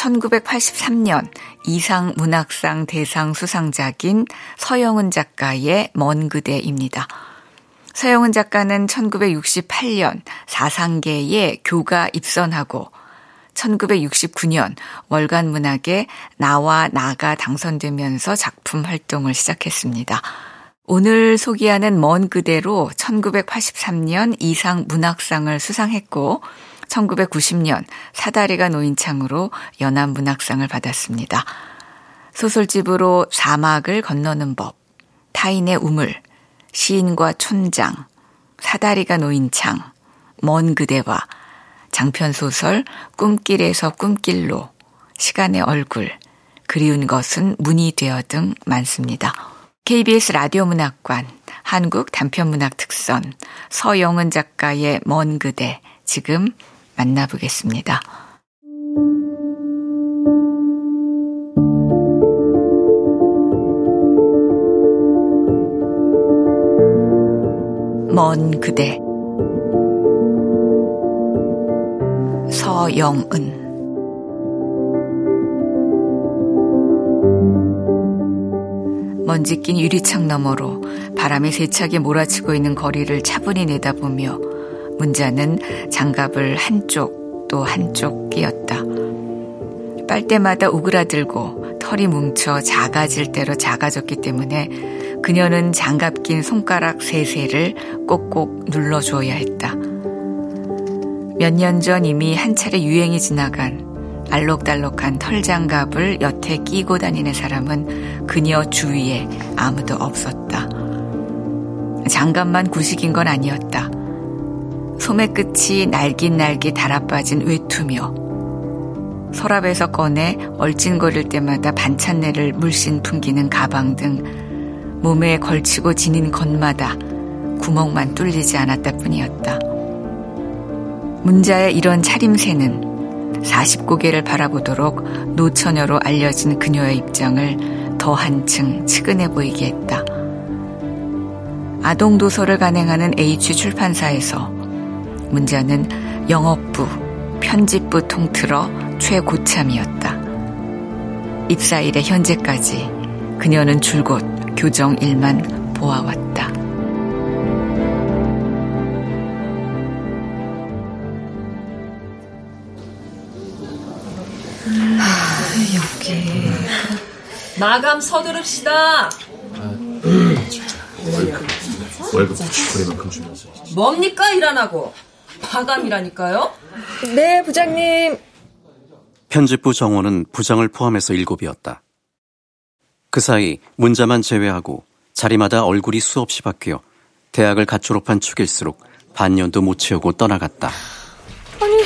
1983년 이상 문학상 대상 수상작인 서영은 작가의 먼 그대입니다. 서영은 작가는 1968년 사상계에 교가 입선하고 1969년 월간 문학에 나와 나가 당선되면서 작품 활동을 시작했습니다. 오늘 소개하는 먼 그대로 1983년 이상 문학상을 수상했고 1990년 사다리가 놓인 창으로 연합문학상을 받았습니다. 소설집으로 사막을 건너는 법, 타인의 우물, 시인과 촌장, 사다리가 놓인 창, 먼 그대와 장편소설 꿈길에서 꿈길로, 시간의 얼굴, 그리운 것은 문이 되어 등 많습니다. KBS 라디오 문학관, 한국 단편문학 특선, 서영은 작가의 먼 그대, 지금 만나보겠습니다. 먼 그대 서영은 먼지 낀 유리창 너머로 바람이 세차게 몰아치고 있는 거리를 차분히 내다보며 문자는 장갑을 한쪽 또 한쪽 끼었다. 빨대마다 오그라들고 털이 뭉쳐 작아질 대로 작아졌기 때문에 그녀는 장갑 낀 손가락 세세를 꼭꼭 눌러주어야 했다. 몇 년 전 이미 한 차례 유행이 지나간 알록달록한 털장갑을 여태 끼고 다니는 사람은 그녀 주위에 아무도 없었다. 장갑만 구식인 건 아니었다. 소매 끝이 날깃날깃 달아빠진 외투며 서랍에서 꺼내 얼찐거릴 때마다 반찬내를 물씬 풍기는 가방 등 몸에 걸치고 지닌 것마다 구멍만 뚫리지 않았다 뿐이었다. 문자의 이런 차림새는 40고개를 바라보도록 노처녀로 알려진 그녀의 입장을 더 한층 측은해 보이게 했다. 아동도서를 간행하는 H 출판사에서 문자는 영업부, 편집부 통틀어 최고참이었다. 입사일의 현재까지 그녀는 줄곧 교정 일만 보아왔다. 아, 여기 마감 서두릅시다. 월급 월급 주거리만큼 주면서 뭡니까 일 안 하고 마감이라니까요? 네 부장님. 편집부 정원은 부장을 포함해서 일곱이었다. 그 사이 문자만 제외하고 자리마다 얼굴이 수없이 바뀌어 대학을 갓 졸업한 축일수록 반년도 못 채우고 떠나갔다. 아니,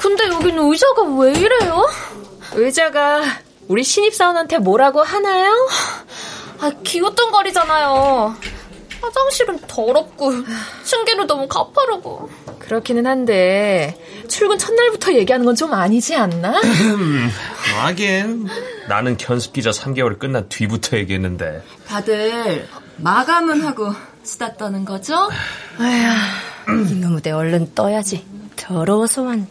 근데 여기는 의자가 왜 이래요? 의자가 우리 신입사원한테 뭐라고 하나요? 아, 기웃뚱거리잖아요. 화장실은 더럽고 층계는 너무 가파르고. 그렇기는 한데 출근 첫날부터 얘기하는 건 좀 아니지 않나? 하긴 나는 견습 기자 개월 끝난 뒤부터 얘기했는데 다들 마감은 하고 수다 떠는 거죠? 아휴, 이놈의 얼른 떠야지. 더러워서 완.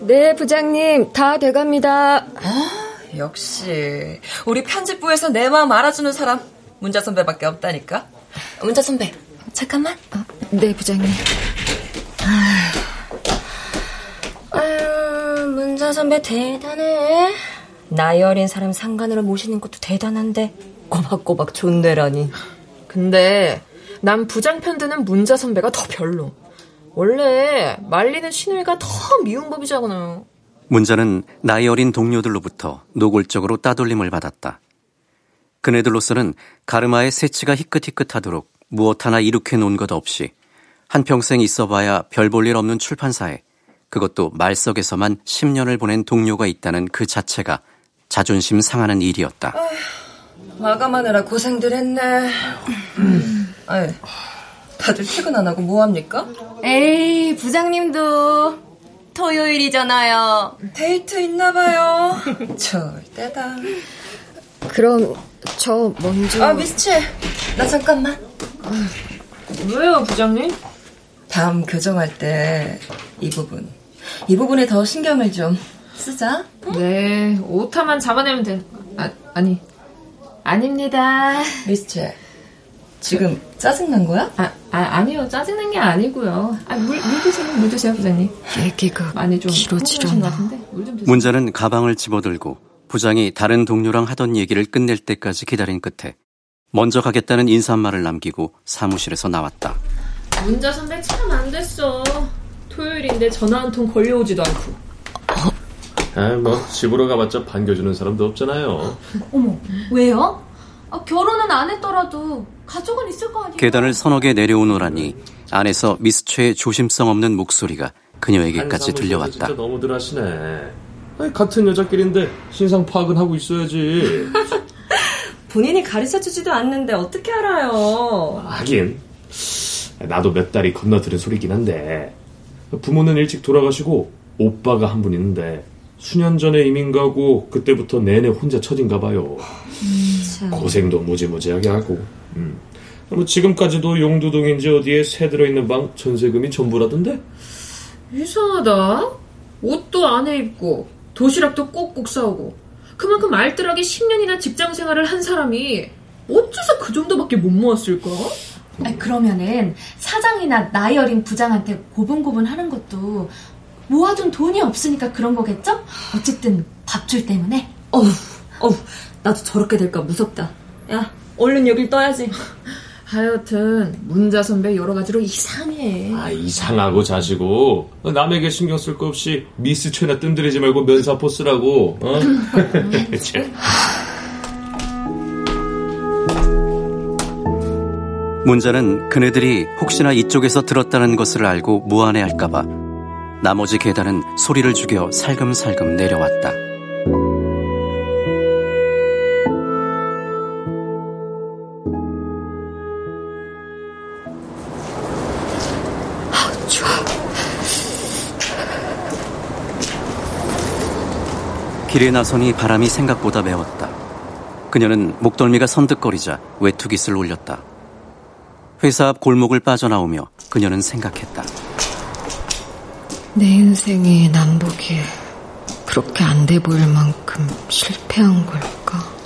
네, 부장님, 다 돼갑니다. 아, 역시 우리 편집부에서 내 마음 알아주는 사람 문자 선배밖에 없다니까. 문자 선배, 잠깐만. 어, 네, 부장님. 아유, 문자 선배 대단해. 나이 어린 사람 상관으로 모시는 것도 대단한데 꼬박꼬박 존대라니. 근데 난 부장 편 드는 문자 선배가 더 별로. 원래 말리는 신우이가 더 미운 법이잖아요. 문자는 나이 어린 동료들로부터 노골적으로 따돌림을 받았다. 그네들로서는 가르마의 새치가 희끗희끗하도록 무엇 하나 이룩해 놓은 것 없이 한평생 있어봐야 별 볼 일 없는 출판사에 그것도 말석에서만 10년을 보낸 동료가 있다는 그 자체가 자존심 상하는 일이었다. 마감하느라 고생들 했네. 아이, 다들 퇴근 안 하고 뭐 합니까? 에이, 부장님도 토요일이잖아요. 데이트 있나 봐요. 때다. 그럼 저 먼저. 아, 미스치. 나 잠깐만. 왜요, 부장님? 다음 교정할 때 이 부분. 이 부분에 더 신경을 좀 쓰자. 네, 오타만 잡아내면 돼. 아, 아니. 아닙니다. 미스치. 지금 짜증난 거야? 아, 아 아니요. 짜증난 게 아니고요. 아, 물, 물 드세요, 물 드세요, 부장님. 얘기가 많이 좀 길어지려나. 것 같은데? 물좀 드세요. 문자는 가방을 집어들고 부장이 다른 동료랑 하던 얘기를 끝낼 때까지 기다린 끝에 먼저 가겠다는 인사말을 남기고 사무실에서 나왔다. 문자 선배 참 안 됐어. 토요일인데 전화 한 통 걸려오지도 않고. 아, 뭐 집으로 가봤자 반겨주는 사람도 없잖아요. 어머, 왜요? 아, 결혼은 안 했더라도 가족은 있을 거 아니에요? 계단을 서너 개 내려오노라니 안에서 미스최의 조심성 없는 목소리가 그녀에게까지 들려왔다. 진짜 너무들 하시네. 아니, 같은 여자끼리인데 신상 파악은 하고 있어야지. 본인이 가르쳐주지도 않는데 어떻게 알아요? 하긴 나도 몇 달이 건너 들은 소리긴 한데 부모는 일찍 돌아가시고 오빠가 한 분 있는데 수년 전에 이민 가고 그때부터 내내 혼자 처진가 봐요. 고생도 무지무지하게 하고. 음. 뭐 지금까지도 용두동인지 어디에 새 들어있는 방 전세금이 전부라던데? 이상하다. 옷도 안에 입고 도시락도 꼭꼭 싸오고 그만큼 알뜰하게 10년이나 직장 생활을 한 사람이 어째서 그 정도밖에 못 모았을까? 아니, 그러면은 사장이나 나이 어린 부장한테 고분고분 하는 것도 모아둔 돈이 없으니까 그런 거겠죠? 어쨌든 밥줄 때문에. 어우, 어우, 나도 저렇게 될까 무섭다. 야, 얼른 여길 떠야지. 하여튼 문자 선배 여러 가지로 이상해. 아 이상하고 자시고 남에게 신경 쓸 거 없이 미스 최나 뜸들이지 말고 면사포 쓰라고 어? 문자는 그네들이 혹시나 이쪽에서 들었다는 것을 알고 무안해할까봐 나머지 계단은 소리를 죽여 살금살금 내려왔다. 길에 나서니 바람이 생각보다 매웠다. 그녀는 목덜미가 선득거리자 외투깃을 올렸다. 회사 앞 골목을 빠져나오며 그녀는 생각했다. 내 인생이 남보기에 그렇게 안 돼 보일 만큼 실패한 걸까?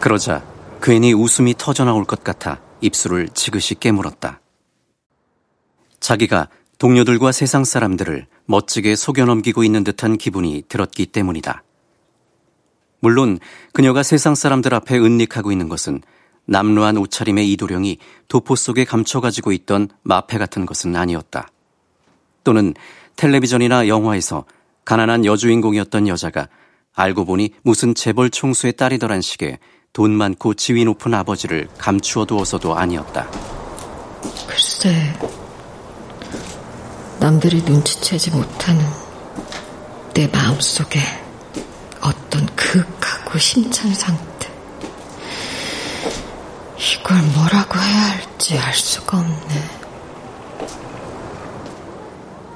그러자 괜히 웃음이 터져나올 것 같아 입술을 지그시 깨물었다. 자기가 동료들과 세상 사람들을 멋지게 속여넘기고 있는 듯한 기분이 들었기 때문이다. 물론 그녀가 세상 사람들 앞에 은닉하고 있는 것은 남루한 옷차림의 이도령이 도포 속에 감춰가지고 있던 마패 같은 것은 아니었다. 또는 텔레비전이나 영화에서 가난한 여주인공이었던 여자가 알고 보니 무슨 재벌 총수의 딸이더란 식의 돈 많고 지위 높은 아버지를 감추어 두어서도 아니었다. 글쎄, 남들이 눈치채지 못하는 내 마음속에 어떤 그윽하고 심찬 상태. 이걸 뭐라고 해야 할지 알 수가 없네.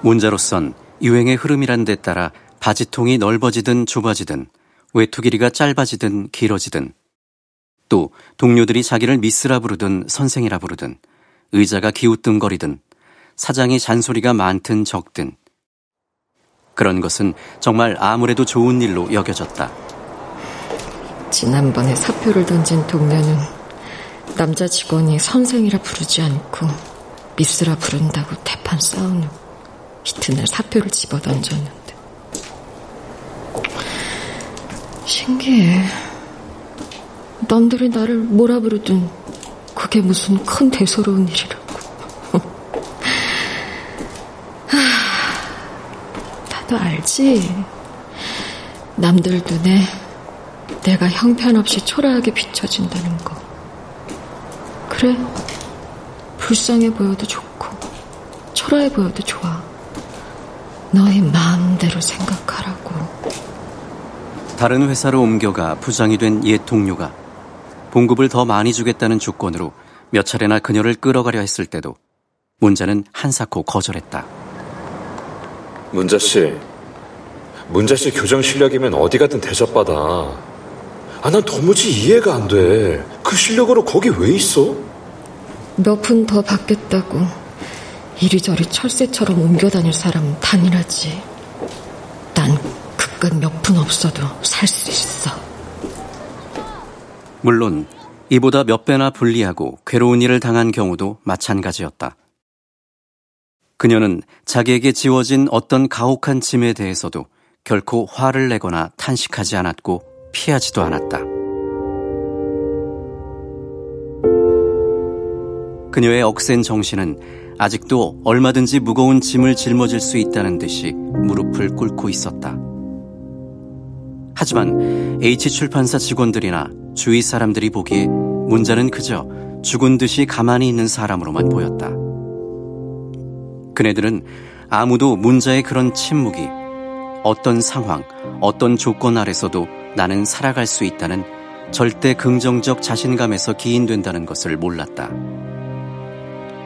문자로선 유행의 흐름이란 데 따라 바지통이 넓어지든 좁아지든 외투 길이가 짧아지든 길어지든 또 동료들이 자기를 미스라 부르든 선생이라 부르든 의자가 기우뚱거리든 사장이 잔소리가 많든 적든 그런 것은 정말 아무래도 좋은 일로 여겨졌다. 지난번에 사표를 던진 동료는 남자 직원이 선생이라 부르지 않고 미스라 부른다고 대판 싸운 후 이튿날 사표를 집어 던졌는데 신기해. 남들이 나를 뭐라 부르든 그게 무슨 큰 대서로운 일이라 고. 나도 알지. 남들 눈에 내가 형편없이 초라하게 비춰진다는 거. 그래. 불쌍해 보여도 좋고, 초라해 보여도 좋아. 너의 마음대로 생각하라고. 다른 회사로 옮겨가 부장이 된 옛 동료가 봉급을 더 많이 주겠다는 조건으로 몇 차례나 그녀를 끌어가려 했을 때도 문자는 한사코 거절했다. 문자 씨, 문자 씨 교정 실력이면 어디 가든 대접받아. 아, 난 도무지 이해가 안 돼. 그 실력으로 거기 왜 있어? 몇 푼 더 받겠다고 이리저리 철새처럼 옮겨 다닐 사람은 단일하지. 난 그깟 몇 푼 없어도 살 수 있어. 물론 이보다 몇 배나 불리하고 괴로운 일을 당한 경우도 마찬가지였다. 그녀는 자기에게 지워진 어떤 가혹한 짐에 대해서도 결코 화를 내거나 탄식하지 않았고 피하지도 않았다. 그녀의 억센 정신은 아직도 얼마든지 무거운 짐을 짊어질 수 있다는 듯이 무릎을 꿇고 있었다. 하지만 H출판사 직원들이나 주위 사람들이 보기에 문자는 그저 죽은 듯이 가만히 있는 사람으로만 보였다. 그네들은 아무도 문자의 그런 침묵이 어떤 상황, 어떤 조건 아래서도 나는 살아갈 수 있다는 절대 긍정적 자신감에서 기인된다는 것을 몰랐다.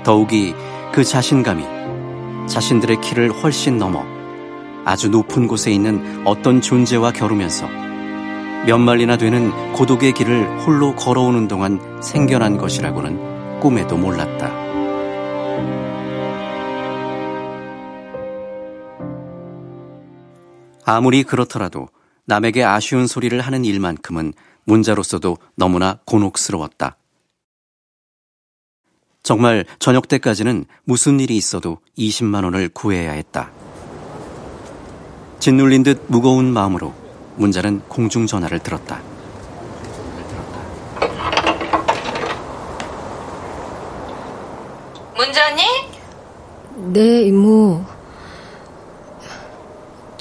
더욱이 그 자신감이 자신들의 키를 훨씬 넘어 아주 높은 곳에 있는 어떤 존재와 겨루면서 몇 마리나 되는 고독의 길을 홀로 걸어오는 동안 생겨난 것이라고는 꿈에도 몰랐다. 아무리 그렇더라도 남에게 아쉬운 소리를 하는 일만큼은 문자로서도 너무나 곤혹스러웠다. 정말 저녁 때까지는 무슨 일이 있어도 20만 원을 구해야 했다. 짓눌린 듯 무거운 마음으로 문자는 공중 전화를 들었다. 문자니? 네, 이모.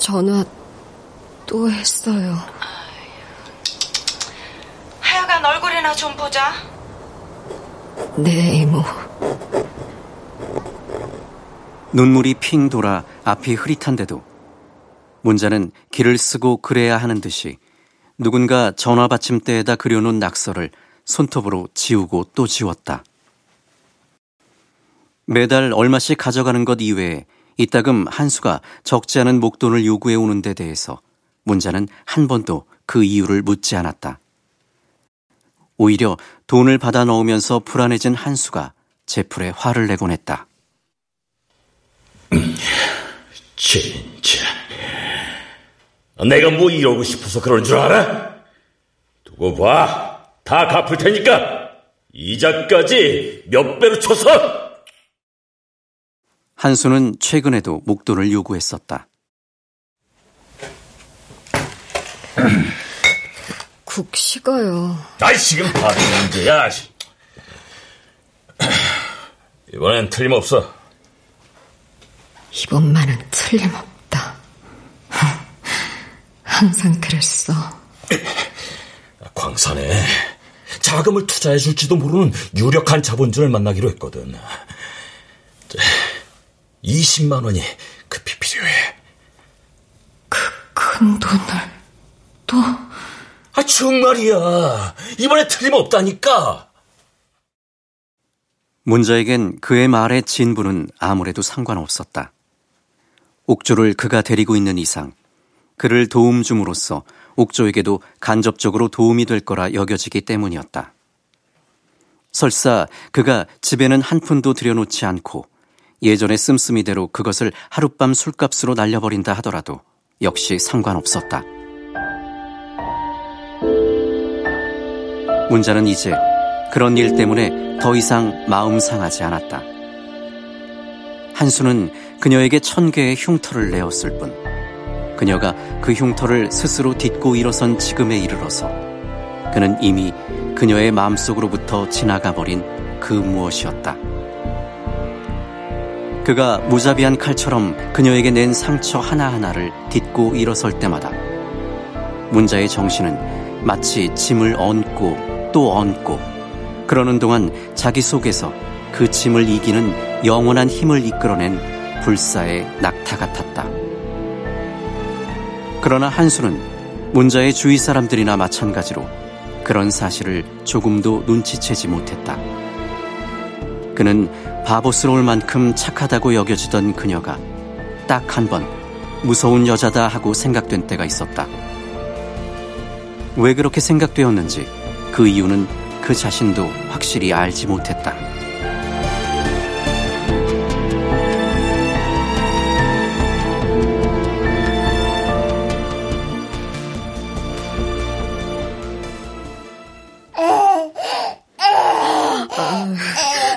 전화 또 했어요. 하여간 얼굴이나 좀 보자. 네, 이모. 눈물이 핑 돌아 앞이 흐릿한데도 문자는 길을 쓰고 그래야 하는 듯이 누군가 전화 받침대에다 그려놓은 낙서를 손톱으로 지우고 또 지웠다. 매달 얼마씩 가져가는 것 이외에 이따금 한수가 적지 않은 목돈을 요구해 오는 데 대해서 문자는 한 번도 그 이유를 묻지 않았다. 오히려 돈을 받아 넣으면서 불안해진 한수가 제풀에 화를 내곤 했다. 진짜. 내가 뭐 이러고 싶어서 그런 줄 알아? 두고 봐. 다 갚을 테니까. 이자까지 몇 배로 쳐서. 한수는 최근에도 목돈을 요구했었다. 국 식어요. 아이, 지금 바로 문제야. 이번엔 틀림없어. 이번만은 틀림없다. 항상 그랬어. 광산에 자금을 투자해 줄지도 모르는 유력한 자본주를 만나기로 했거든. 20만 원이 급히 필요해. 그 큰 돈을 또? 아, 정말이야. 이번에 틀림없다니까. 문자에겐 그의 말의 진부는 아무래도 상관없었다. 옥조를 그가 데리고 있는 이상 그를 도움 줌으로써 옥조에게도 간접적으로 도움이 될 거라 여겨지기 때문이었다. 설사 그가 집에는 한 푼도 들여놓지 않고 예전의 씀씀이대로 그것을 하룻밤 술값으로 날려버린다 하더라도 역시 상관없었다. 문자는 이제 그런 일 때문에 더 이상 마음 상하지 않았다. 한수는 그녀에게 천 개의 흉터를 내었을 뿐, 그녀가 그 흉터를 스스로 딛고 일어선 지금에 이르러서 그는 이미 그녀의 마음속으로부터 지나가 버린 그 무엇이었다. 그가 무자비한 칼처럼 그녀에게 낸 상처 하나하나를 딛고 일어설 때마다 문자의 정신은 마치 짐을 얹고 또 얹고 그러는 동안 자기 속에서 그 짐을 이기는 영원한 힘을 이끌어낸 불사의 낙타 같았다. 그러나 한수는 문자의 주위 사람들이나 마찬가지로 그런 사실을 조금도 눈치채지 못했다. 그는 바보스러울 만큼 착하다고 여겨지던 그녀가 딱 한 번 무서운 여자다 하고 생각된 때가 있었다. 왜 그렇게 생각되었는지 그 이유는 그 자신도 확실히 알지 못했다.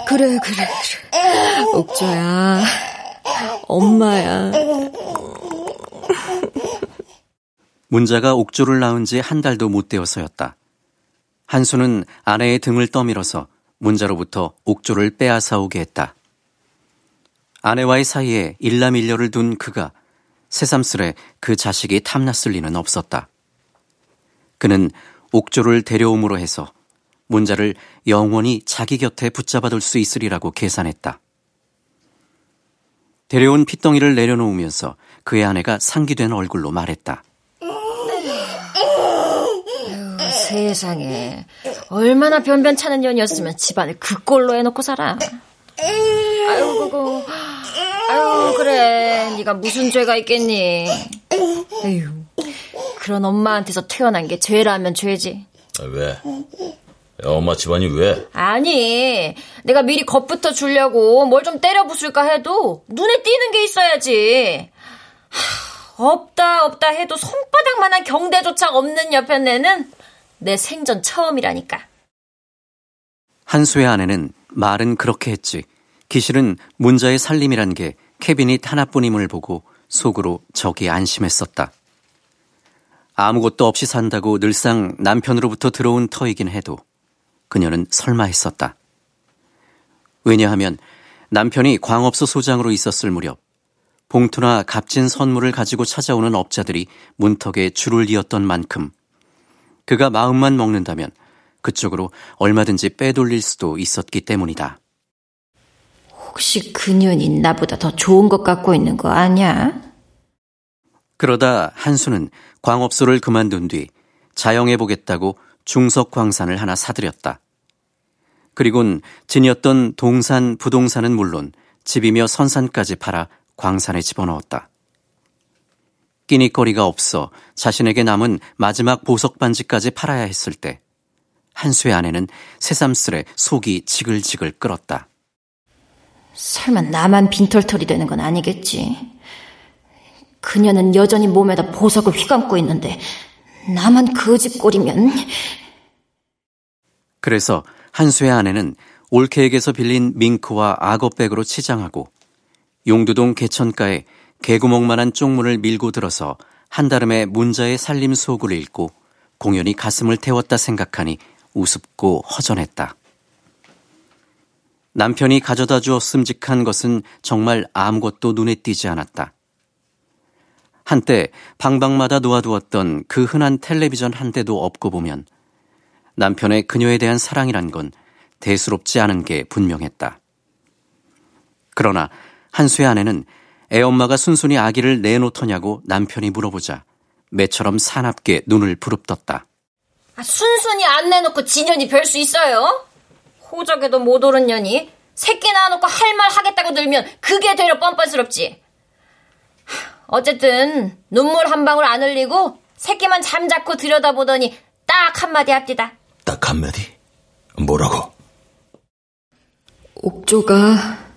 그래, 그래, 그래. 옥조야. 엄마야. 문자가 옥조를 낳은 지 한 달도 못 되어서였다. 한수는 아내의 등을 떠밀어서 문자로부터 옥조를 빼앗아오게 했다. 아내와의 사이에 일남일녀를 둔 그가 새삼스레 그 자식이 탐났을 리는 없었다. 그는 옥조를 데려옴으로 해서 문자를 영원히 자기 곁에 붙잡아둘 수 있으리라고 계산했다. 데려온 핏덩이를 내려놓으면서 그의 아내가 상기된 얼굴로 말했다. 세상에 얼마나 변변찮은 년이었으면 집안을 그 꼴로 해놓고 살아. 아유 그거 아유 그래 네가 무슨 죄가 있겠니? 에휴 그런 엄마한테서 태어난 게 죄라면 죄지. 아, 왜? 엄마 집안이 왜? 아니 내가 미리 겁부터 주려고 뭘 좀 때려 부술까 해도 눈에 띄는 게 있어야지. 하, 없다 없다 해도 손바닥만한 경대조차 없는 옆에 내는 내 생전 처음이라니까. 한수의 아내는 말은 그렇게 했지. 기실은 문자의 살림이란 게 캐비닛 하나뿐임을 보고 속으로 적이 안심했었다. 아무것도 없이 산다고 늘상 남편으로부터 들어온 터이긴 해도 그녀는 설마 했었다. 왜냐하면 남편이 광업소 소장으로 있었을 무렵 봉투나 값진 선물을 가지고 찾아오는 업자들이 문턱에 줄을 이었던 만큼 그가 마음만 먹는다면 그쪽으로 얼마든지 빼돌릴 수도 있었기 때문이다. 혹시 그 년이 나보다 더 좋은 것 갖고 있는 거 아니야? 그러다 한수는 광업소를 그만둔 뒤 자영해보겠다고 중석 광산을 하나 사들였다. 그리곤 지녔던 동산, 부동산은 물론 집이며 선산까지 팔아 광산에 집어넣었다. 끼니거리가 없어 자신에게 남은 마지막 보석 반지까지 팔아야 했을 때 한수의 아내는 새삼스레 속이 지글지글 끓었다. 설마 나만 빈털털이 되는 건 아니겠지. 그녀는 여전히 몸에다 보석을 휘감고 있는데 나만 그집 꼴이면 그래서 한수의 아내는 올케에게서 빌린 밍크와 악어백으로 치장하고 용두동 개천가에 개구멍만한 쪽문을 밀고 들어서 한다름에 문자의 살림 소구를 읽고 공연히 가슴을 태웠다 생각하니 우습고 허전했다. 남편이 가져다 주어 씀직한 것은 정말 아무것도 눈에 띄지 않았다. 한때 방방마다 놓아두었던 그 흔한 텔레비전 한 대도 없고 보면 남편의 그녀에 대한 사랑이란 건 대수롭지 않은 게 분명했다. 그러나 한수의 아내는 애엄마가 순순히 아기를 내놓더냐고 남편이 물어보자 매처럼 사납게 눈을 부릅떴다. 아, 순순히 안 내놓고 진년이 별 수 있어요? 호적에도 못 오른 년이 새끼 낳아놓고 할 말 하겠다고 들면 그게 되려 뻔뻔스럽지. 어쨌든 눈물 한 방울 안 흘리고 새끼만 잠자코 들여다보더니 딱 한마디 합디다. 딱 한마디? 뭐라고? 옥조가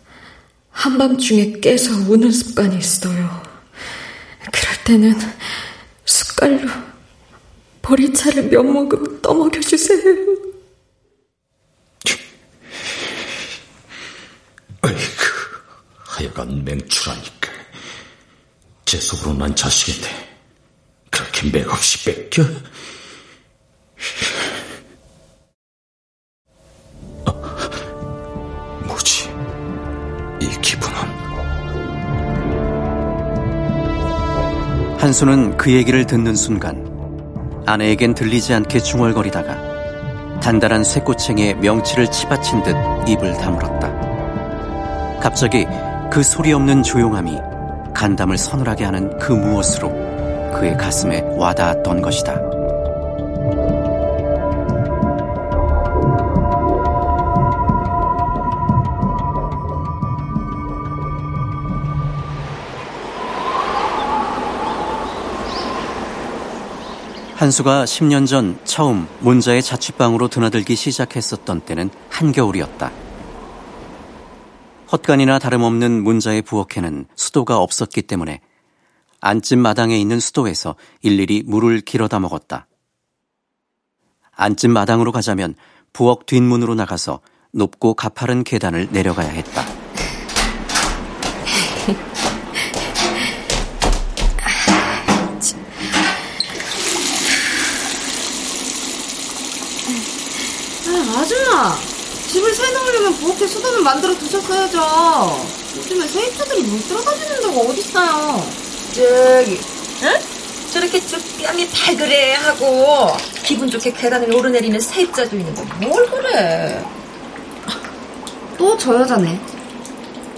한밤중에 깨서 우는 습관이 있어요. 그럴 때는 숟갈로 보리차를 몇 모금 떠먹여 주세요. 아이고, 하여간 맹추라니까. 제 속으로 난 자식인데 그렇게 맥없이 뺏겨? 한수는 그 얘기를 듣는 순간 아내에겐 들리지 않게 중얼거리다가 단단한 쇠꼬챙이에 명치를 치받친 듯 입을 다물었다. 갑자기 그 소리 없는 조용함이 간담을 서늘하게 하는 그 무엇으로 그의 가슴에 와닿았던 것이다. 한수가 10년 전 처음 문자의 자취방으로 드나들기 시작했었던 때는 한겨울이었다. 헛간이나 다름없는 문자의 부엌에는 수도가 없었기 때문에 안집 마당에 있는 수도에서 일일이 물을 길어다 먹었다. 안집 마당으로 가자면 부엌 뒷문으로 나가서 높고 가파른 계단을 내려가야 했다. 집을 새 놓으려면 부엌에 수도는 만들어 두셨어야죠. 요즘에 세입자들이 물 들어다니는 데가 어딨어요. 저기, 응? 저렇게 저 뺨이 발그레 하고 기분 좋게 계단을 오르내리는 세입자도 있는데 뭘 그래? 또 저 여자네.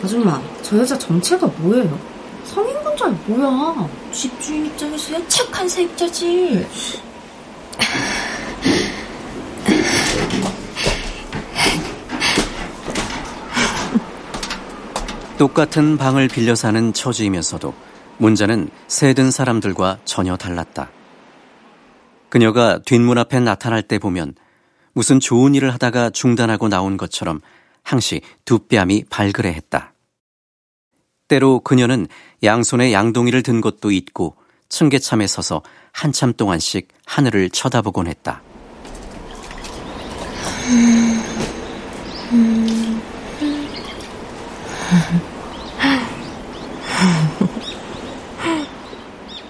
아줌마, 저 여자 정체가 뭐예요? 성인군자이 뭐야? 집주인 입장에서야 착한 세입자지. 똑같은 방을 빌려 사는 처지이면서도 문자는 새든 사람들과 전혀 달랐다. 그녀가 뒷문 앞에 나타날 때 보면 무슨 좋은 일을 하다가 중단하고 나온 것처럼 항시 두 뺨이 발그레 했다. 때로 그녀는 양손에 양동이를 든 것도 있고 층계참에 서서 한참 동안씩 하늘을 쳐다보곤 했다.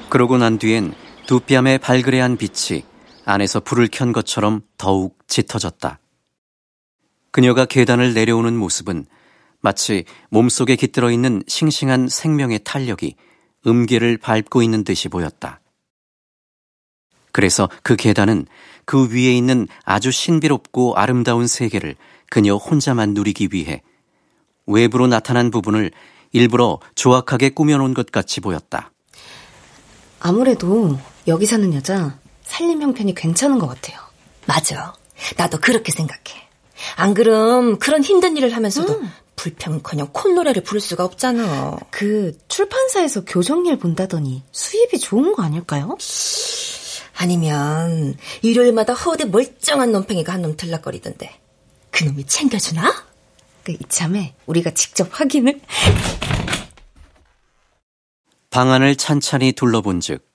그러고 난 뒤엔 두 뺨에 발그레한 빛이 안에서 불을 켠 것처럼 더욱 짙어졌다. 그녀가 계단을 내려오는 모습은 마치 몸속에 깃들어 있는 싱싱한 생명의 탄력이 음계를 밟고 있는 듯이 보였다. 그래서 그 계단은 그 위에 있는 아주 신비롭고 아름다운 세계를 그녀 혼자만 누리기 위해 외부로 나타난 부분을 일부러 조악하게 꾸며놓은 것 같이 보였다. 아무래도 여기 사는 여자 살림 형편이 괜찮은 것 같아요. 맞아. 나도 그렇게 생각해. 안 그럼 그런 힘든 일을 하면서도 음. 불평은커녕 콧노래를 부를 수가 없잖아. 그 출판사에서 교정일 본다더니 수입이 좋은 거 아닐까요? 아니면 일요일마다 허우대 멀쩡한 놈팽이가 한 놈 들락거리던데 그 놈이 챙겨주나? 그 이참에 우리가 직접 확인을 방안을 찬찬히 둘러본 즉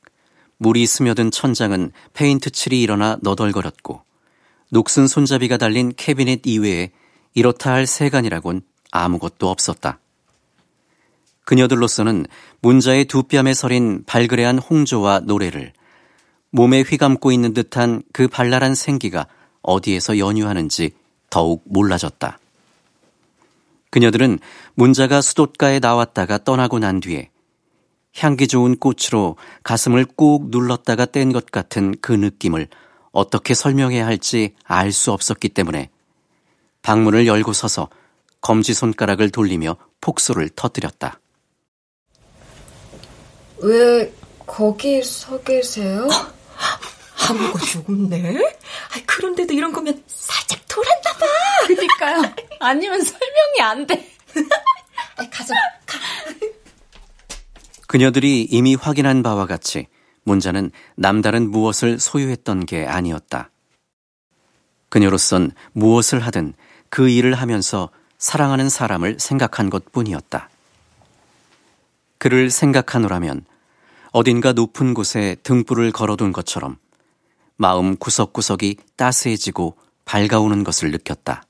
물이 스며든 천장은 페인트 칠이 일어나 너덜거렸고 녹슨 손잡이가 달린 캐비넷 이외에 이렇다 할 세간이라곤 아무것도 없었다. 그녀들로서는 문자의 두 뺨에 서린 발그레한 홍조와 노래를 몸에 휘감고 있는 듯한 그 발랄한 생기가 어디에서 연유하는지 더욱 몰라졌다. 그녀들은 문자가 수도가에 나왔다가 떠나고 난 뒤에 향기 좋은 꽃으로 가슴을 꾹 눌렀다가 뗀 것 같은 그 느낌을 어떻게 설명해야 할지 알 수 없었기 때문에 방문을 열고 서서 검지 손가락을 돌리며 폭소를 터뜨렸다. 왜 거기 서 계세요? 아무거 죽었네? 그런데도 이런 거면 살짝 돌았나 봐. 그니까요. 아니면 설명이 안 돼. 가자, 가. 그녀들이 이미 확인한 바와 같이 문자는 남다른 무엇을 소유했던 게 아니었다. 그녀로선 무엇을 하든 그 일을 하면서 사랑하는 사람을 생각한 것 뿐이었다. 그를 생각하노라면 어딘가 높은 곳에 등불을 걸어둔 것처럼 마음 구석구석이 따스해지고 밝아오는 것을 느꼈다.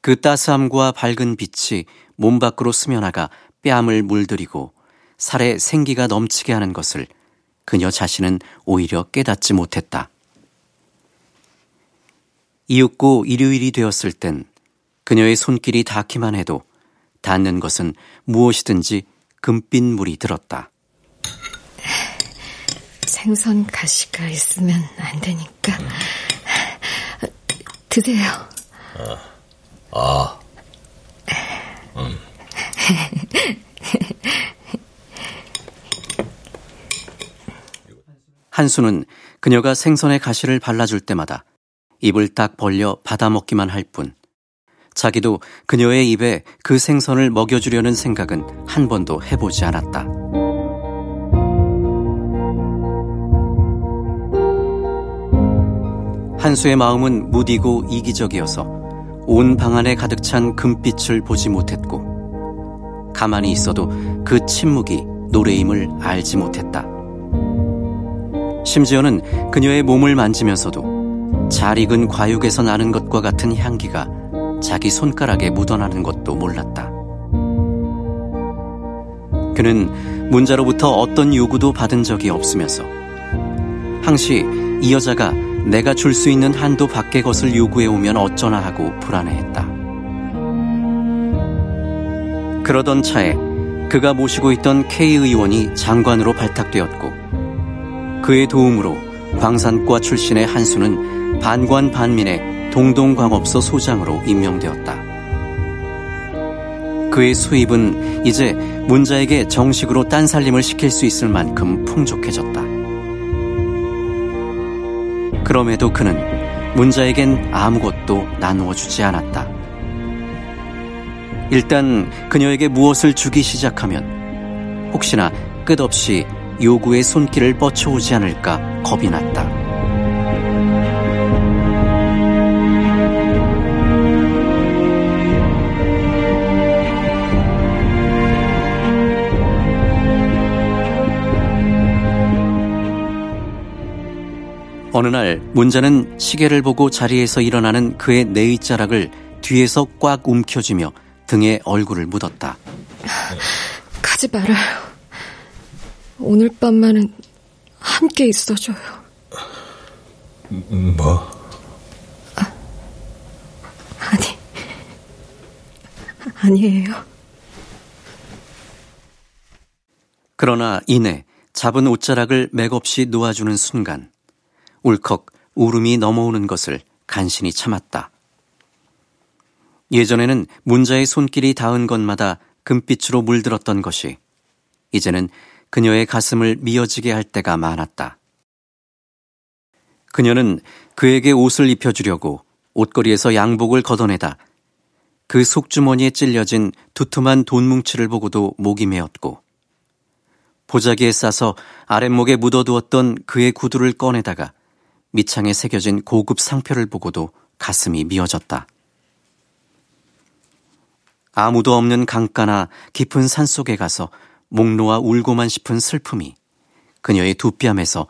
그 따스함과 밝은 빛이 몸 밖으로 스며나가 뺨을 물들이고 살에 생기가 넘치게 하는 것을 그녀 자신은 오히려 깨닫지 못했다. 이윽고 일요일이 되었을 땐 그녀의 손길이 닿기만 해도 닿는 것은 무엇이든지 금빛 물이 들었다. 생선 가시가 있으면 안 되니까 드세요. 아, 아. 음. 한수는 그녀가 생선의 가시를 발라줄 때마다 입을 딱 벌려 받아먹기만 할 뿐, 자기도 그녀의 입에 그 생선을 먹여주려는 생각은 한 번도 해보지 않았다. 한수의 마음은 무디고 이기적이어서 온 방 안에 가득 찬 금빛을 보지 못했고, 가만히 있어도 그 침묵이 노래임을 알지 못했다. 심지어는 그녀의 몸을 만지면서도 잘 익은 과육에서 나는 것과 같은 향기가 자기 손가락에 묻어나는 것도 몰랐다. 그는 문자로부터 어떤 요구도 받은 적이 없으면서 항시 이 여자가 내가 줄 수 있는 한도 밖의 것을 요구해 오면 어쩌나 하고 불안해했다. 그러던 차에 그가 모시고 있던 K 의원이 장관으로 발탁되었고 그의 도움으로 광산과 출신의 한수는 반관 반민의 동동광업소 소장으로 임명되었다. 그의 수입은 이제 문자에게 정식으로 딴살림을 시킬 수 있을 만큼 풍족해졌다. 그럼에도 그는 문자에겐 아무것도 나누어 주지 않았다. 일단 그녀에게 무엇을 주기 시작하면 혹시나 끝없이 요구의 손길을 뻗쳐오지 않을까 겁이 났다. 어느 날 문자는 시계를 보고 자리에서 일어나는 그의 네이자락을 뒤에서 꽉 움켜쥐며 등에 얼굴을 묻었다. 가지 말아요. 오늘 밤만은 함께 있어줘요. 뭐? 아, 아니, 아니에요. 그러나 이내 잡은 옷자락을 맥없이 놓아주는 순간 울컥 울음이 넘어오는 것을 간신히 참았다. 예전에는 문자의 손길이 닿은 것마다 금빛으로 물들었던 것이 이제는 그녀의 가슴을 미어지게 할 때가 많았다. 그녀는 그에게 옷을 입혀주려고 옷걸이에서 양복을 걷어내다 그 속주머니에 찔려진 두툼한 돈 뭉치를 보고도 목이 메었고 보자기에 싸서 아랫목에 묻어두었던 그의 구두를 꺼내다가 밑창에 새겨진 고급 상표를 보고도 가슴이 미어졌다. 아무도 없는 강가나 깊은 산 속에 가서 목 놓아 울고만 싶은 슬픔이 그녀의 두 뺨에서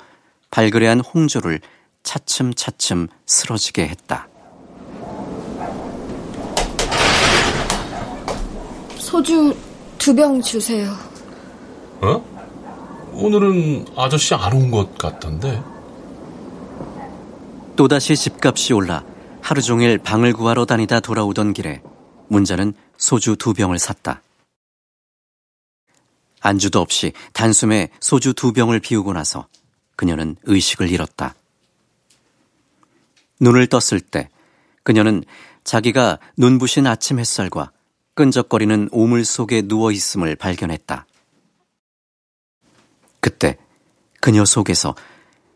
발그레한 홍조를 차츰차츰 쓰러지게 했다. 소주 두 병 주세요. 어? 오늘은 아저씨 안 온 것 같던데. 또다시 집값이 올라 하루 종일 방을 구하러 다니다 돌아오던 길에 문자는 소주 두 병을 샀다. 안주도 없이 단숨에 소주 두 병을 비우고 나서 그녀는 의식을 잃었다. 눈을 떴을 때 그녀는 자기가 눈부신 아침 햇살과 끈적거리는 오물 속에 누워 있음을 발견했다. 그때 그녀 속에서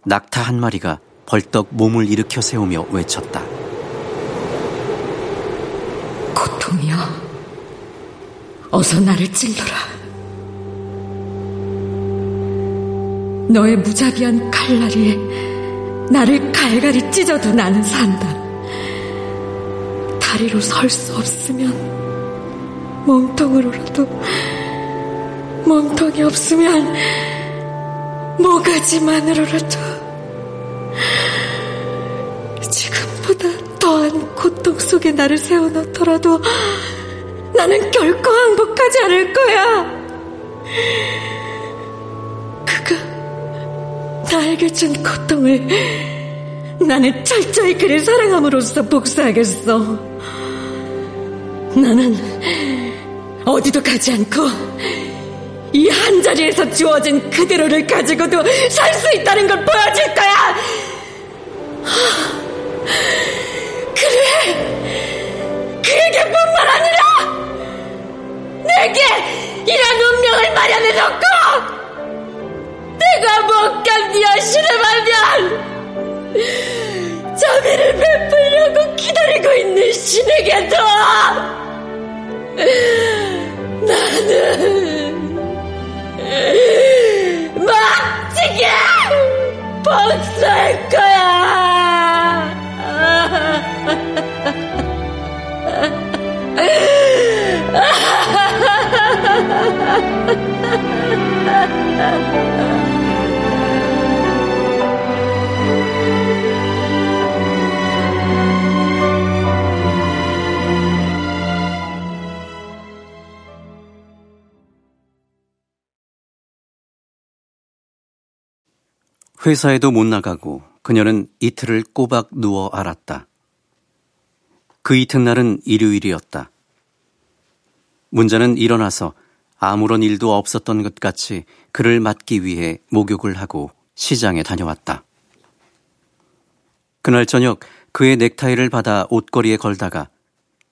낙타 한 마리가 벌떡 몸을 일으켜 세우며 외쳤다. 고통이여, 어서 나를 찔러라. 너의 무자비한 칼날이 나를 갈갈이 찢어도 나는 산다. 다리로 설 수 없으면 몸통으로라도 몸통이 없으면 모가지만으로라도 지금보다 더한 고통 속에 나를 세워놓더라도 나는 결코 항복하지 않을 거야. 그가 나에게 준 고통을 나는 철저히 그를 사랑함으로써 복수하겠어. 나는 어디도 가지 않고 이 한 자리에서 주어진 그대로를 가지고도 살 수 있다는 걸 보여줄 거야! 그래, 그에게뿐만 아니라 내게 이런 운명을 마련해놓고 내가 못 견디어 신음하면 저비를 베풀려고 기다리고 있는 신에게도 나는 멋지게 복수할 거야. 회사에도 못 나가고 그녀는 이틀을 꼬박 누워 알았다. 그 이튿날은 일요일이었다. 문자는 일어나서 아무런 일도 없었던 것 같이 그를 맞기 위해 목욕을 하고 시장에 다녀왔다. 그날 저녁 그의 넥타이를 받아 옷걸이에 걸다가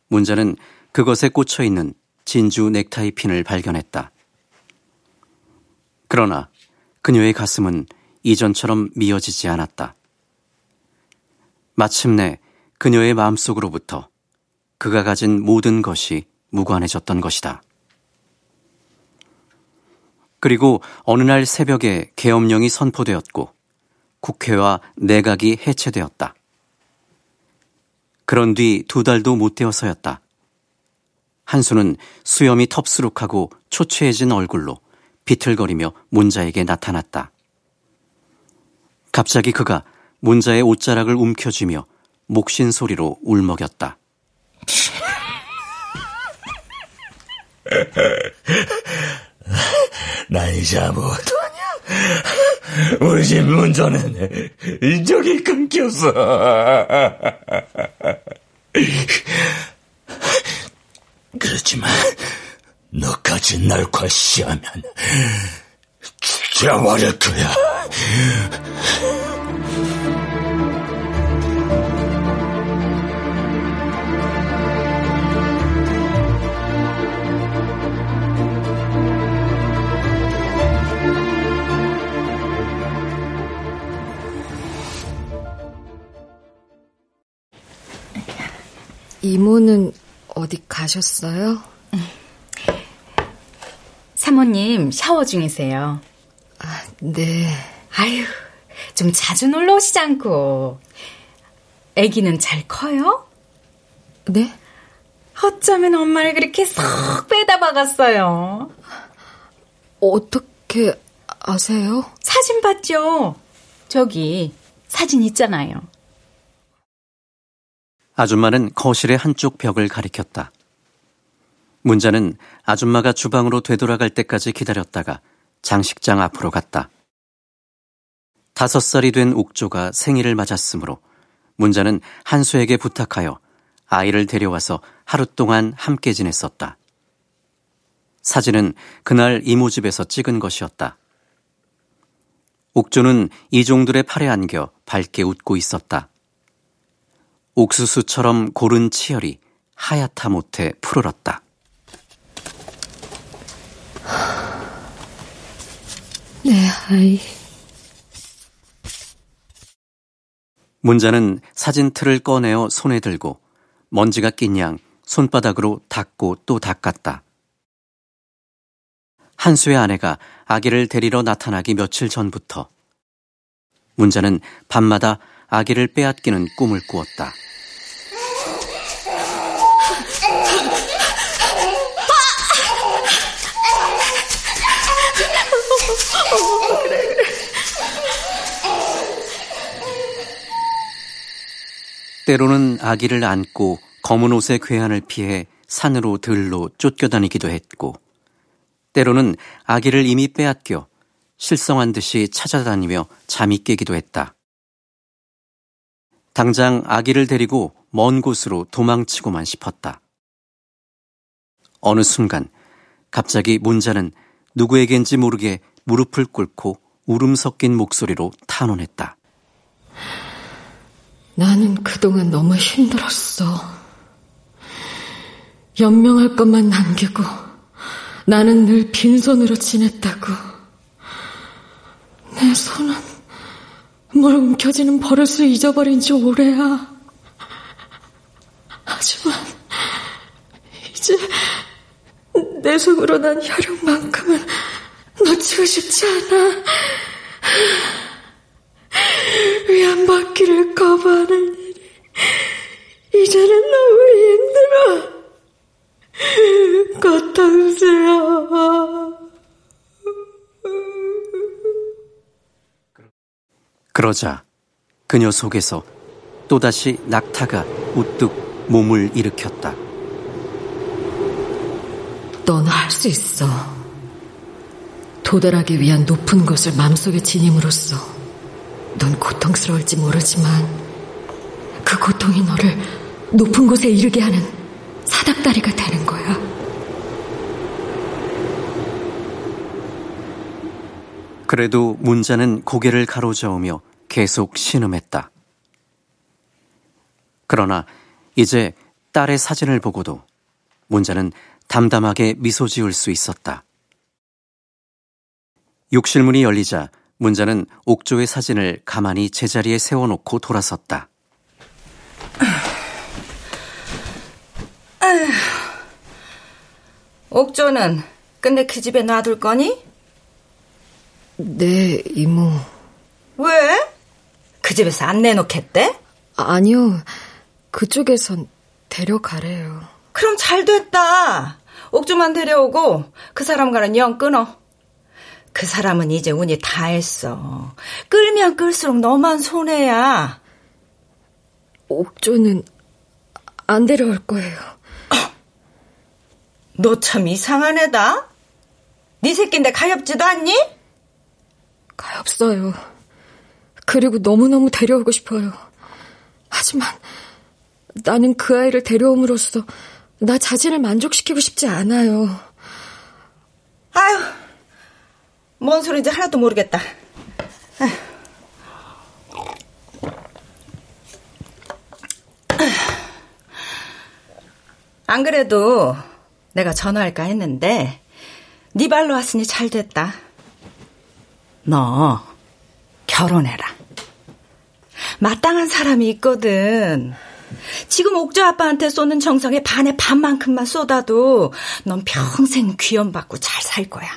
문자는 그것에 꽂혀 있는 진주 넥타이 핀을 발견했다. 그러나 그녀의 가슴은 이전처럼 미어지지 않았다. 마침내 그녀의 마음속으로부터 그가 가진 모든 것이 무관해졌던 것이다. 그리고 어느 날 새벽에 계엄령이 선포되었고 국회와 내각이 해체되었다. 그런 뒤 두 달도 못 되어서였다. 한수는 수염이 텁수룩하고 초췌해진 얼굴로 비틀거리며 문자에게 나타났다. 갑자기 그가 문자의 옷자락을 움켜쥐며 목신 소리로 울먹였다. 난 이제 아무것도 아니야. 우리 집 문전은 인적이 끊겼어. 그렇지만 너까지 날 과시하면 거야. 이모는 어디 가셨어요? 사모님 샤워 중이세요. 아, 네. 아유, 좀 자주 놀러 오시지 않고. 아기는 잘 커요? 네? 어쩌면 엄마를 그렇게 쏙 빼다 박았어요. 어떻게 아세요? 사진 봤죠? 저기 사진 있잖아요. 아줌마는 거실의 한쪽 벽을 가리켰다. 문자는 아줌마가 주방으로 되돌아갈 때까지 기다렸다가 장식장 앞으로 갔다. 다섯 살이 된 옥조가 생일을 맞았으므로 문자는 한수에게 부탁하여 아이를 데려와서 하루 동안 함께 지냈었다. 사진은 그날 이모 집에서 찍은 것이었다. 옥조는 이종들의 팔에 안겨 밝게 웃고 있었다. 옥수수처럼 고른 치열이 하얗다 못해 푸르렀다. 내 네, 아이. 문자는 사진 틀을 꺼내어 손에 들고 먼지가 낀 양 손바닥으로 닦고 또 닦았다. 한수의 아내가 아기를 데리러 나타나기 며칠 전부터 문자는 밤마다 아기를 빼앗기는 꿈을 꾸었다. 때로는 아기를 안고 검은 옷의 괴한을 피해 산으로 들로 쫓겨다니기도 했고, 때로는 아기를 이미 빼앗겨 실성한 듯이 찾아다니며 잠이 깨기도 했다. 당장 아기를 데리고 먼 곳으로 도망치고만 싶었다. 어느 순간 갑자기 문자는 누구에겐지 모르게 무릎을 꿇고 울음 섞인 목소리로 탄원했다. 나는 그동안 너무 힘들었어. 연명할 것만 남기고 나는 늘 빈손으로 지냈다고. 내 손은 뭘 움켜쥐는 버릇을 잊어버린 지 오래야. 하지만 이제 내 속으로 난 혈육만큼은 놓치고 싶지 않아. 위안 받기를 거부하는 일이 이제는 너무 힘들어. 고통스러워. 그러자 그녀 속에서 또다시 낙타가 우뚝 몸을 일으켰다. 넌 할 수 있어. 도달하기 위한 높은 곳을 마음속에 지님으로써 넌 고통스러울지 모르지만 그 고통이 너를 높은 곳에 이르게 하는 사닥다리가 되는 거야. 그래도 문자는 고개를 가로저으며 계속 신음했다. 그러나 이제 딸의 사진을 보고도 문자는 담담하게 미소 지을 수 있었다. 욕실문이 열리자 문자는 옥조의 사진을 가만히 제자리에 세워놓고 돌아섰다. 아휴, 옥조는 끝내 그 집에 놔둘 거니? 네, 이모. 왜? 그 집에서 안 내놓겠대? 아니요. 그쪽에선 데려가래요. 그럼 잘 됐다. 옥주만 데려오고 그 사람과는 영 끊어. 그 사람은 이제 운이 다 했어. 끌면 끌수록 너만 손해야. 옥조는 안 데려올 거예요. 너 참 이상한 애다. 네 새끼인데 가엾지도 않니? 가엾어요. 그리고 너무너무 데려오고 싶어요. 하지만 나는 그 아이를 데려옴으로써 나 자신을 만족시키고 싶지 않아요. 아유, 뭔 소리인지 하나도 모르겠다. 안 그래도 내가 전화할까 했는데 네 발로 왔으니 잘 됐다. 너 결혼해라. 마땅한 사람이 있거든. 지금 옥조 아빠한테 쏘는 정성의 반의 반만큼만 쏟아도 넌 평생 귀염받고 잘 살 거야.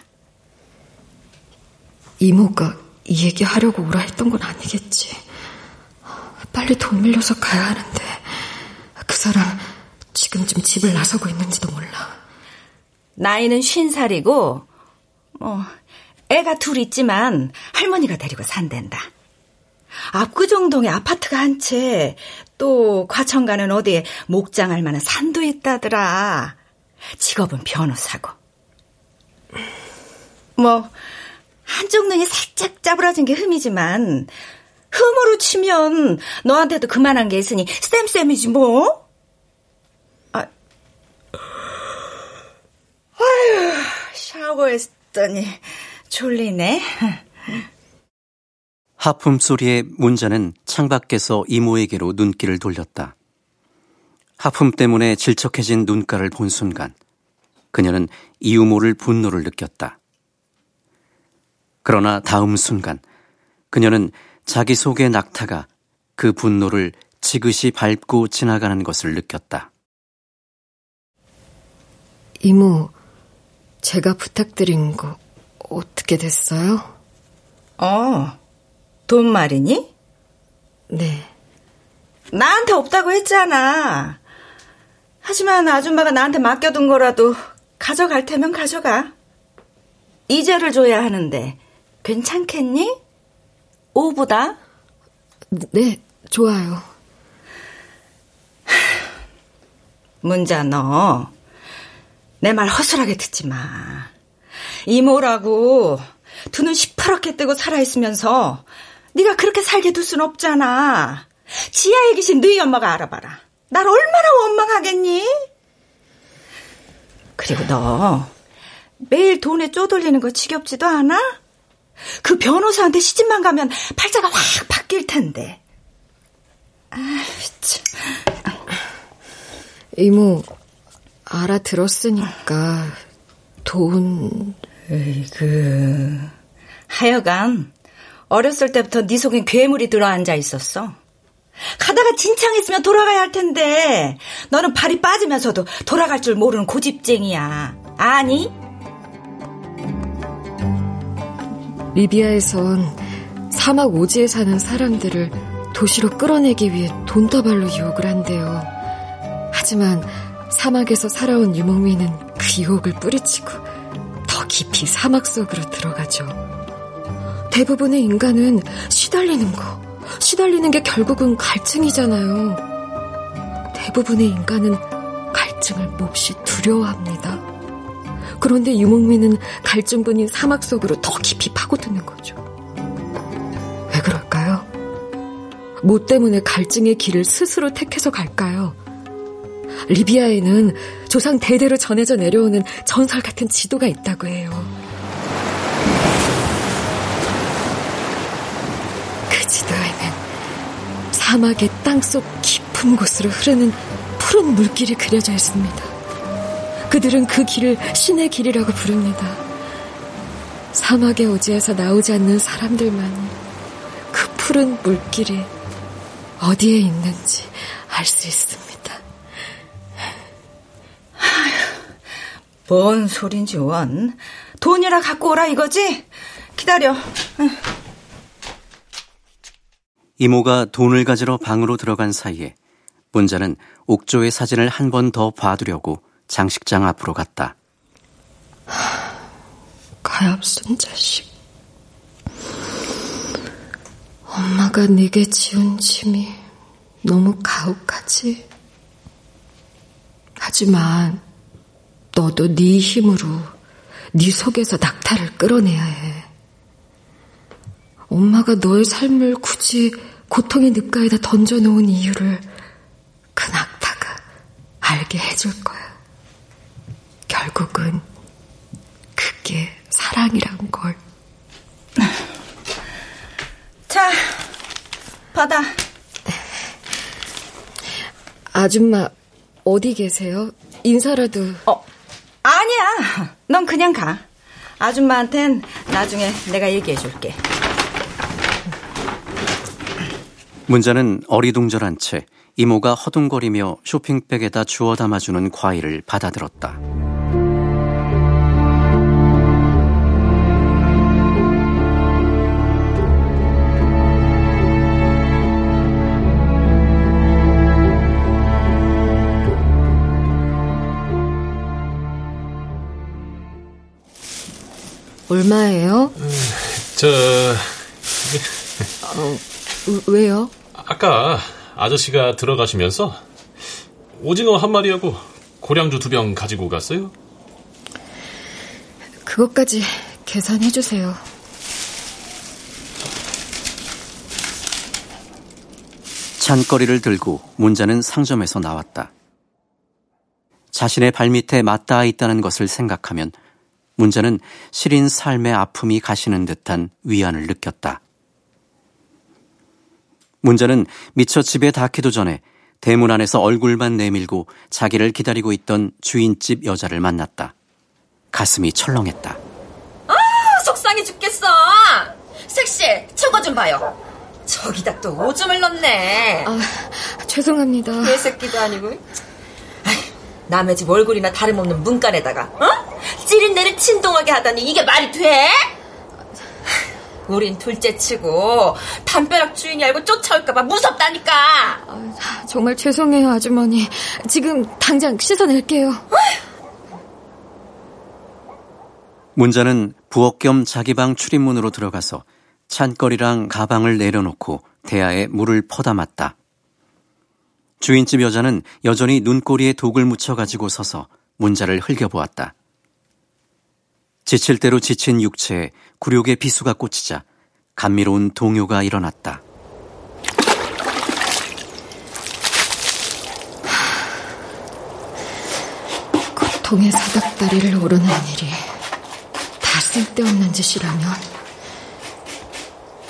이모가 이 얘기 하려고 오라 했던 건 아니겠지. 빨리 돈 밀려서 가야 하는데 그 사람 지금쯤 집을 나서고 있는지도 몰라. 나이는 쉰 살이고 뭐 애가 둘 있지만 할머니가 데리고 산댄다. 압구정동에 아파트가 한 채, 또 과천가는 어디에 목장할 만한 산도 있다더라. 직업은 변호사고. 뭐 한쪽 눈이 살짝 짜부러진 게 흠이지만 흠으로 치면 너한테도 그만한 게 있으니 쌤쌤이지 뭐. 아, 아휴 샤워했더니 졸리네. 하품 소리에 문자는 창밖에서 이모에게로 눈길을 돌렸다. 하품 때문에 질척해진 눈가를 본 순간 그녀는 이유모를 분노를 느꼈다. 그러나 다음 순간 그녀는 자기 속의 낙타가 그 분노를 지그시 밟고 지나가는 것을 느꼈다. 이모, 제가 부탁드린 거 어떻게 됐어요? 어, 돈 말이니? 네. 나한테 없다고 했잖아. 하지만 아줌마가 나한테 맡겨둔 거라도 가져갈 테면 가져가. 이자를 줘야 하는데 괜찮겠니? 오보다? 네, 좋아요. 문자 너. 내 말 허술하게 듣지 마. 이모라고 두 눈 시퍼렇게 뜨고 살아있으면서 네가 그렇게 살게 둘 순 없잖아. 지하에 계신 너희 엄마가 알아봐라. 날 얼마나 원망하겠니? 그리고 너 매일 돈에 쪼돌리는 거 지겹지도 않아? 그 변호사한테 시집만 가면 팔자가 확 바뀔 텐데. 아, 참. 이모, 알아들었으니까 돈... 에이그... 하여간 어렸을 때부터 네 속엔 괴물이 들어앉아 있었어. 가다가 진창했으면 돌아가야 할 텐데 너는 발이 빠지면서도 돌아갈 줄 모르는 고집쟁이야. 아니? 리비아에선 사막 오지에 사는 사람들을 도시로 끌어내기 위해 돈다발로 유혹을 한대요. 하지만 사막에서 살아온 유목민은 그 유혹을 뿌리치고 더 깊이 사막 속으로 들어가죠. 대부분의 인간은 시달리는 거, 시달리는 게 결국은 갈증이잖아요. 대부분의 인간은 갈증을 몹시 두려워합니다. 그런데 유목민은 갈증분인 사막 속으로 더 깊이 파고드는 거죠. 왜 그럴까요? 뭐 때문에 갈증의 길을 스스로 택해서 갈까요? 리비아에는 조상 대대로 전해져 내려오는 전설 같은 지도가 있다고 해요. 그 지도에는 사막의 땅속 깊은 곳으로 흐르는 푸른 물길이 그려져 있습니다. 그들은 그 길을 신의 길이라고 부릅니다. 사막의 오지에서 나오지 않는 사람들만이 그 푸른 물길이 어디에 있는지 알 수 있습니다. 뭔 소린지 원. 돈이라 갖고 오라 이거지? 기다려. 이모가 돈을 가지러 방으로 들어간 사이에 문자는 옥조의 사진을 한 번 더 봐두려고 장식장 앞으로 갔다. 가엾은 자식. 엄마가 네게 지은 짐이 너무 가혹하지. 하지만 너도 네 힘으로 네 속에서 낙타를 끌어내야 해. 엄마가 너의 삶을 굳이 고통의 늪가에다 던져놓은 이유를 그 낙타가 알게 해줄 거야. 결국은 그게 사랑이란 걸. 자, 받아. 아줌마, 어디 계세요? 인사라도. 어, 아니야. 넌 그냥 가. 아줌마한텐 나중에 내가 얘기해 줄게. 문자는 어리둥절한 채 이모가 허둥거리며 쇼핑백에다 주워 담아주는 과일을 받아들었다. 얼마예요? 저... 어, 왜요? 아까 아저씨가 들어가시면서 오징어 한 마리하고 고량주 두 병 가지고 갔어요? 그것까지 계산해 주세요. 잔거리를 들고 문자는 상점에서 나왔다. 자신의 발밑에 맞닿아 있다는 것을 생각하면 문자는 시린 삶의 아픔이 가시는 듯한 위안을 느꼈다. 문자는 미처 집에 닿기도 전에 대문 안에서 얼굴만 내밀고 자기를 기다리고 있던 주인집 여자를 만났다. 가슴이 철렁했다. 아, 속상해 죽겠어. 섹시, 저거 좀 봐요. 저기다 또 오줌을 넣네. 아, 죄송합니다. 개새끼도 아니고. 남의 집 얼굴이나 다름없는 문간에다가 어? 찌린 내를 진동하게 하다니 이게 말이 돼? 우린 둘째 치고 담벼락 주인이 알고 쫓아올까봐 무섭다니까. 아, 정말 죄송해요 아주머니. 지금 당장 씻어낼게요. 문자는 부엌 겸 자기 방 출입문으로 들어가서 찬거리랑 가방을 내려놓고 대야에 물을 퍼담았다. 주인집 여자는 여전히 눈꼬리에 독을 묻혀 가지고 서서 문자를 흘겨보았다. 지칠 대로 지친 육체에 굴욕의 비수가 꽂히자 감미로운 동요가 일어났다. 고통의 사닥다리를 오르는 일이 다 쓸데없는 짓이라면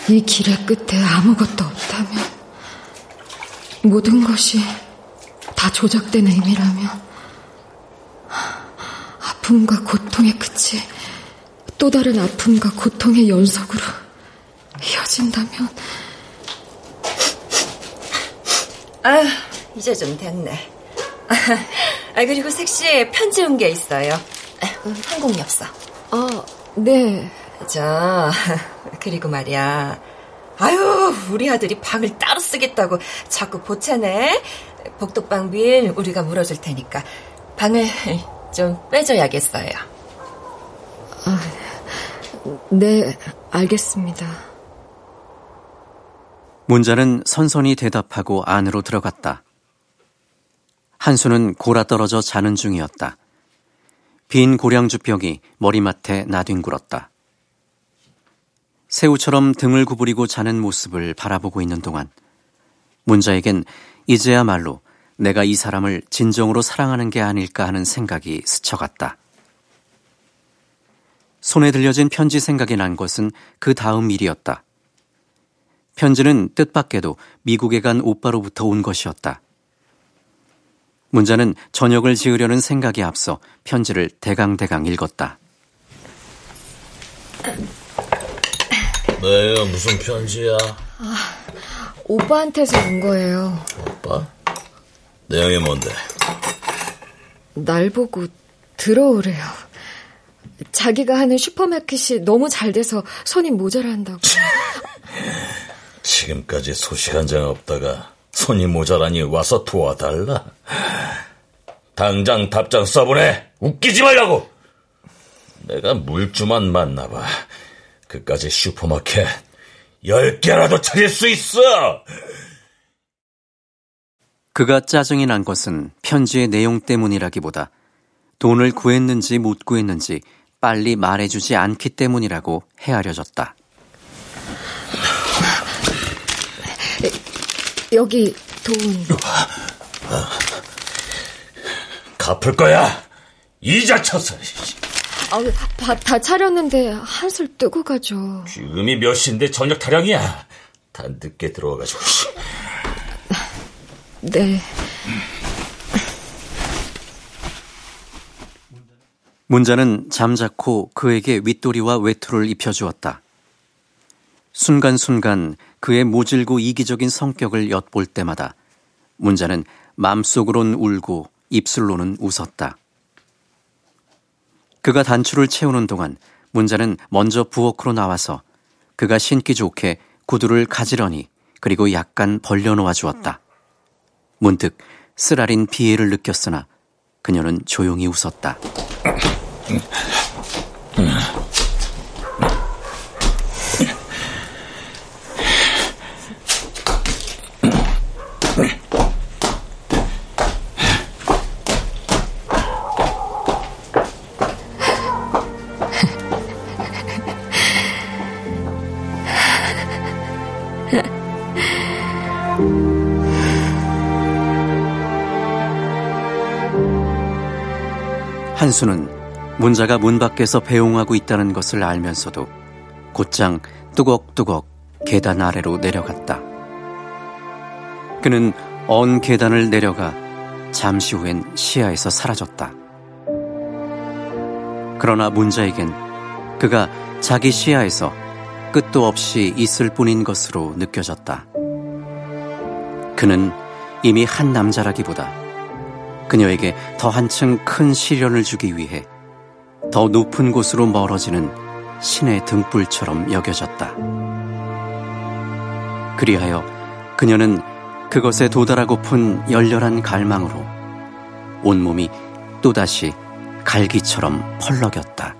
이 길의 끝에 아무것도 없다면 모든 것이 다 조작된 의미라면 아픔과 고통의 끝이 또 다른 아픔과 고통의 연속으로 이어진다면 아, 이제 좀 됐네. 아, 그리고 색시 편지 온 게 있어요. 항공이 없어. 아, 네. 자, 그리고 말이야. 아유, 우리 아들이 방을 따로 쓰겠다고 자꾸 보채네. 복덕방 빌 우리가 물어줄 테니까 방을 좀 빼줘야겠어요. 아, 네, 알겠습니다. 문자는 선선히 대답하고 안으로 들어갔다. 한수는 골아 떨어져 자는 중이었다. 빈 고량주벽이 머리맡에 나뒹굴었다. 새우처럼 등을 구부리고 자는 모습을 바라보고 있는 동안 문자에겐 이제야말로 내가 이 사람을 진정으로 사랑하는 게 아닐까 하는 생각이 스쳐갔다. 손에 들려진 편지 생각이 난 것은 그 다음 일이었다. 편지는 뜻밖에도 미국에 간 오빠로부터 온 것이었다. 문자는 저녁을 지으려는 생각에 앞서 편지를 대강대강 읽었다. 뭐예요? 무슨 편지야? 아, 오빠한테서 온 거예요. 오빠? 내용이 뭔데? 날 보고 들어오래요. 자기가 하는 슈퍼마켓이 너무 잘 돼서 손이 모자란다고. 지금까지 소식 한 장 없다가 손이 모자라니 와서 도와달라. 당장 답장 써보내. 웃기지 말라고. 내가 물주만 만나봐. 그까지 슈퍼마켓 열 개라도 차릴 수 있어. 그가 짜증이 난 것은 편지의 내용 때문이라기보다 돈을 구했는지 못 구했는지 빨리 말해주지 않기 때문이라고 헤아려졌다. 여기 돈. 갚을 거야. 이자 쳐서. 아, 밥다 차렸는데 한술 뜨고 가죠. 지금이 몇 시인데 저녁 타령이야. 다 늦게 들어와가지고. 네. 문자는 잠자코 그에게 윗도리와 외투를 입혀주었다. 순간순간 그의 모질고 이기적인 성격을 엿볼 때마다 문자는 마음속으론 울고 입술로는 웃었다. 그가 단추를 채우는 동안 문자는 먼저 부엌으로 나와서 그가 신기 좋게 구두를 가지런히 그리고 약간 벌려놓아 주었다. 문득 쓰라린 비애를 느꼈으나 그녀는 조용히 웃었다. 한수는 문자가 문 밖에서 배웅하고 있다는 것을 알면서도 곧장 뚜걱뚜걱 계단 아래로 내려갔다. 그는 언 계단을 내려가 잠시 후엔 시야에서 사라졌다. 그러나 문자에겐 그가 자기 시야에서 끝도 없이 있을 뿐인 것으로 느껴졌다. 그는 이미 한 남자라기보다 그녀에게 더 한층 큰 시련을 주기 위해 더 높은 곳으로 멀어지는 신의 등불처럼 여겨졌다. 그리하여 그녀는 그것에 도달하고픈 열렬한 갈망으로 온몸이 또다시 갈기처럼 펄럭였다.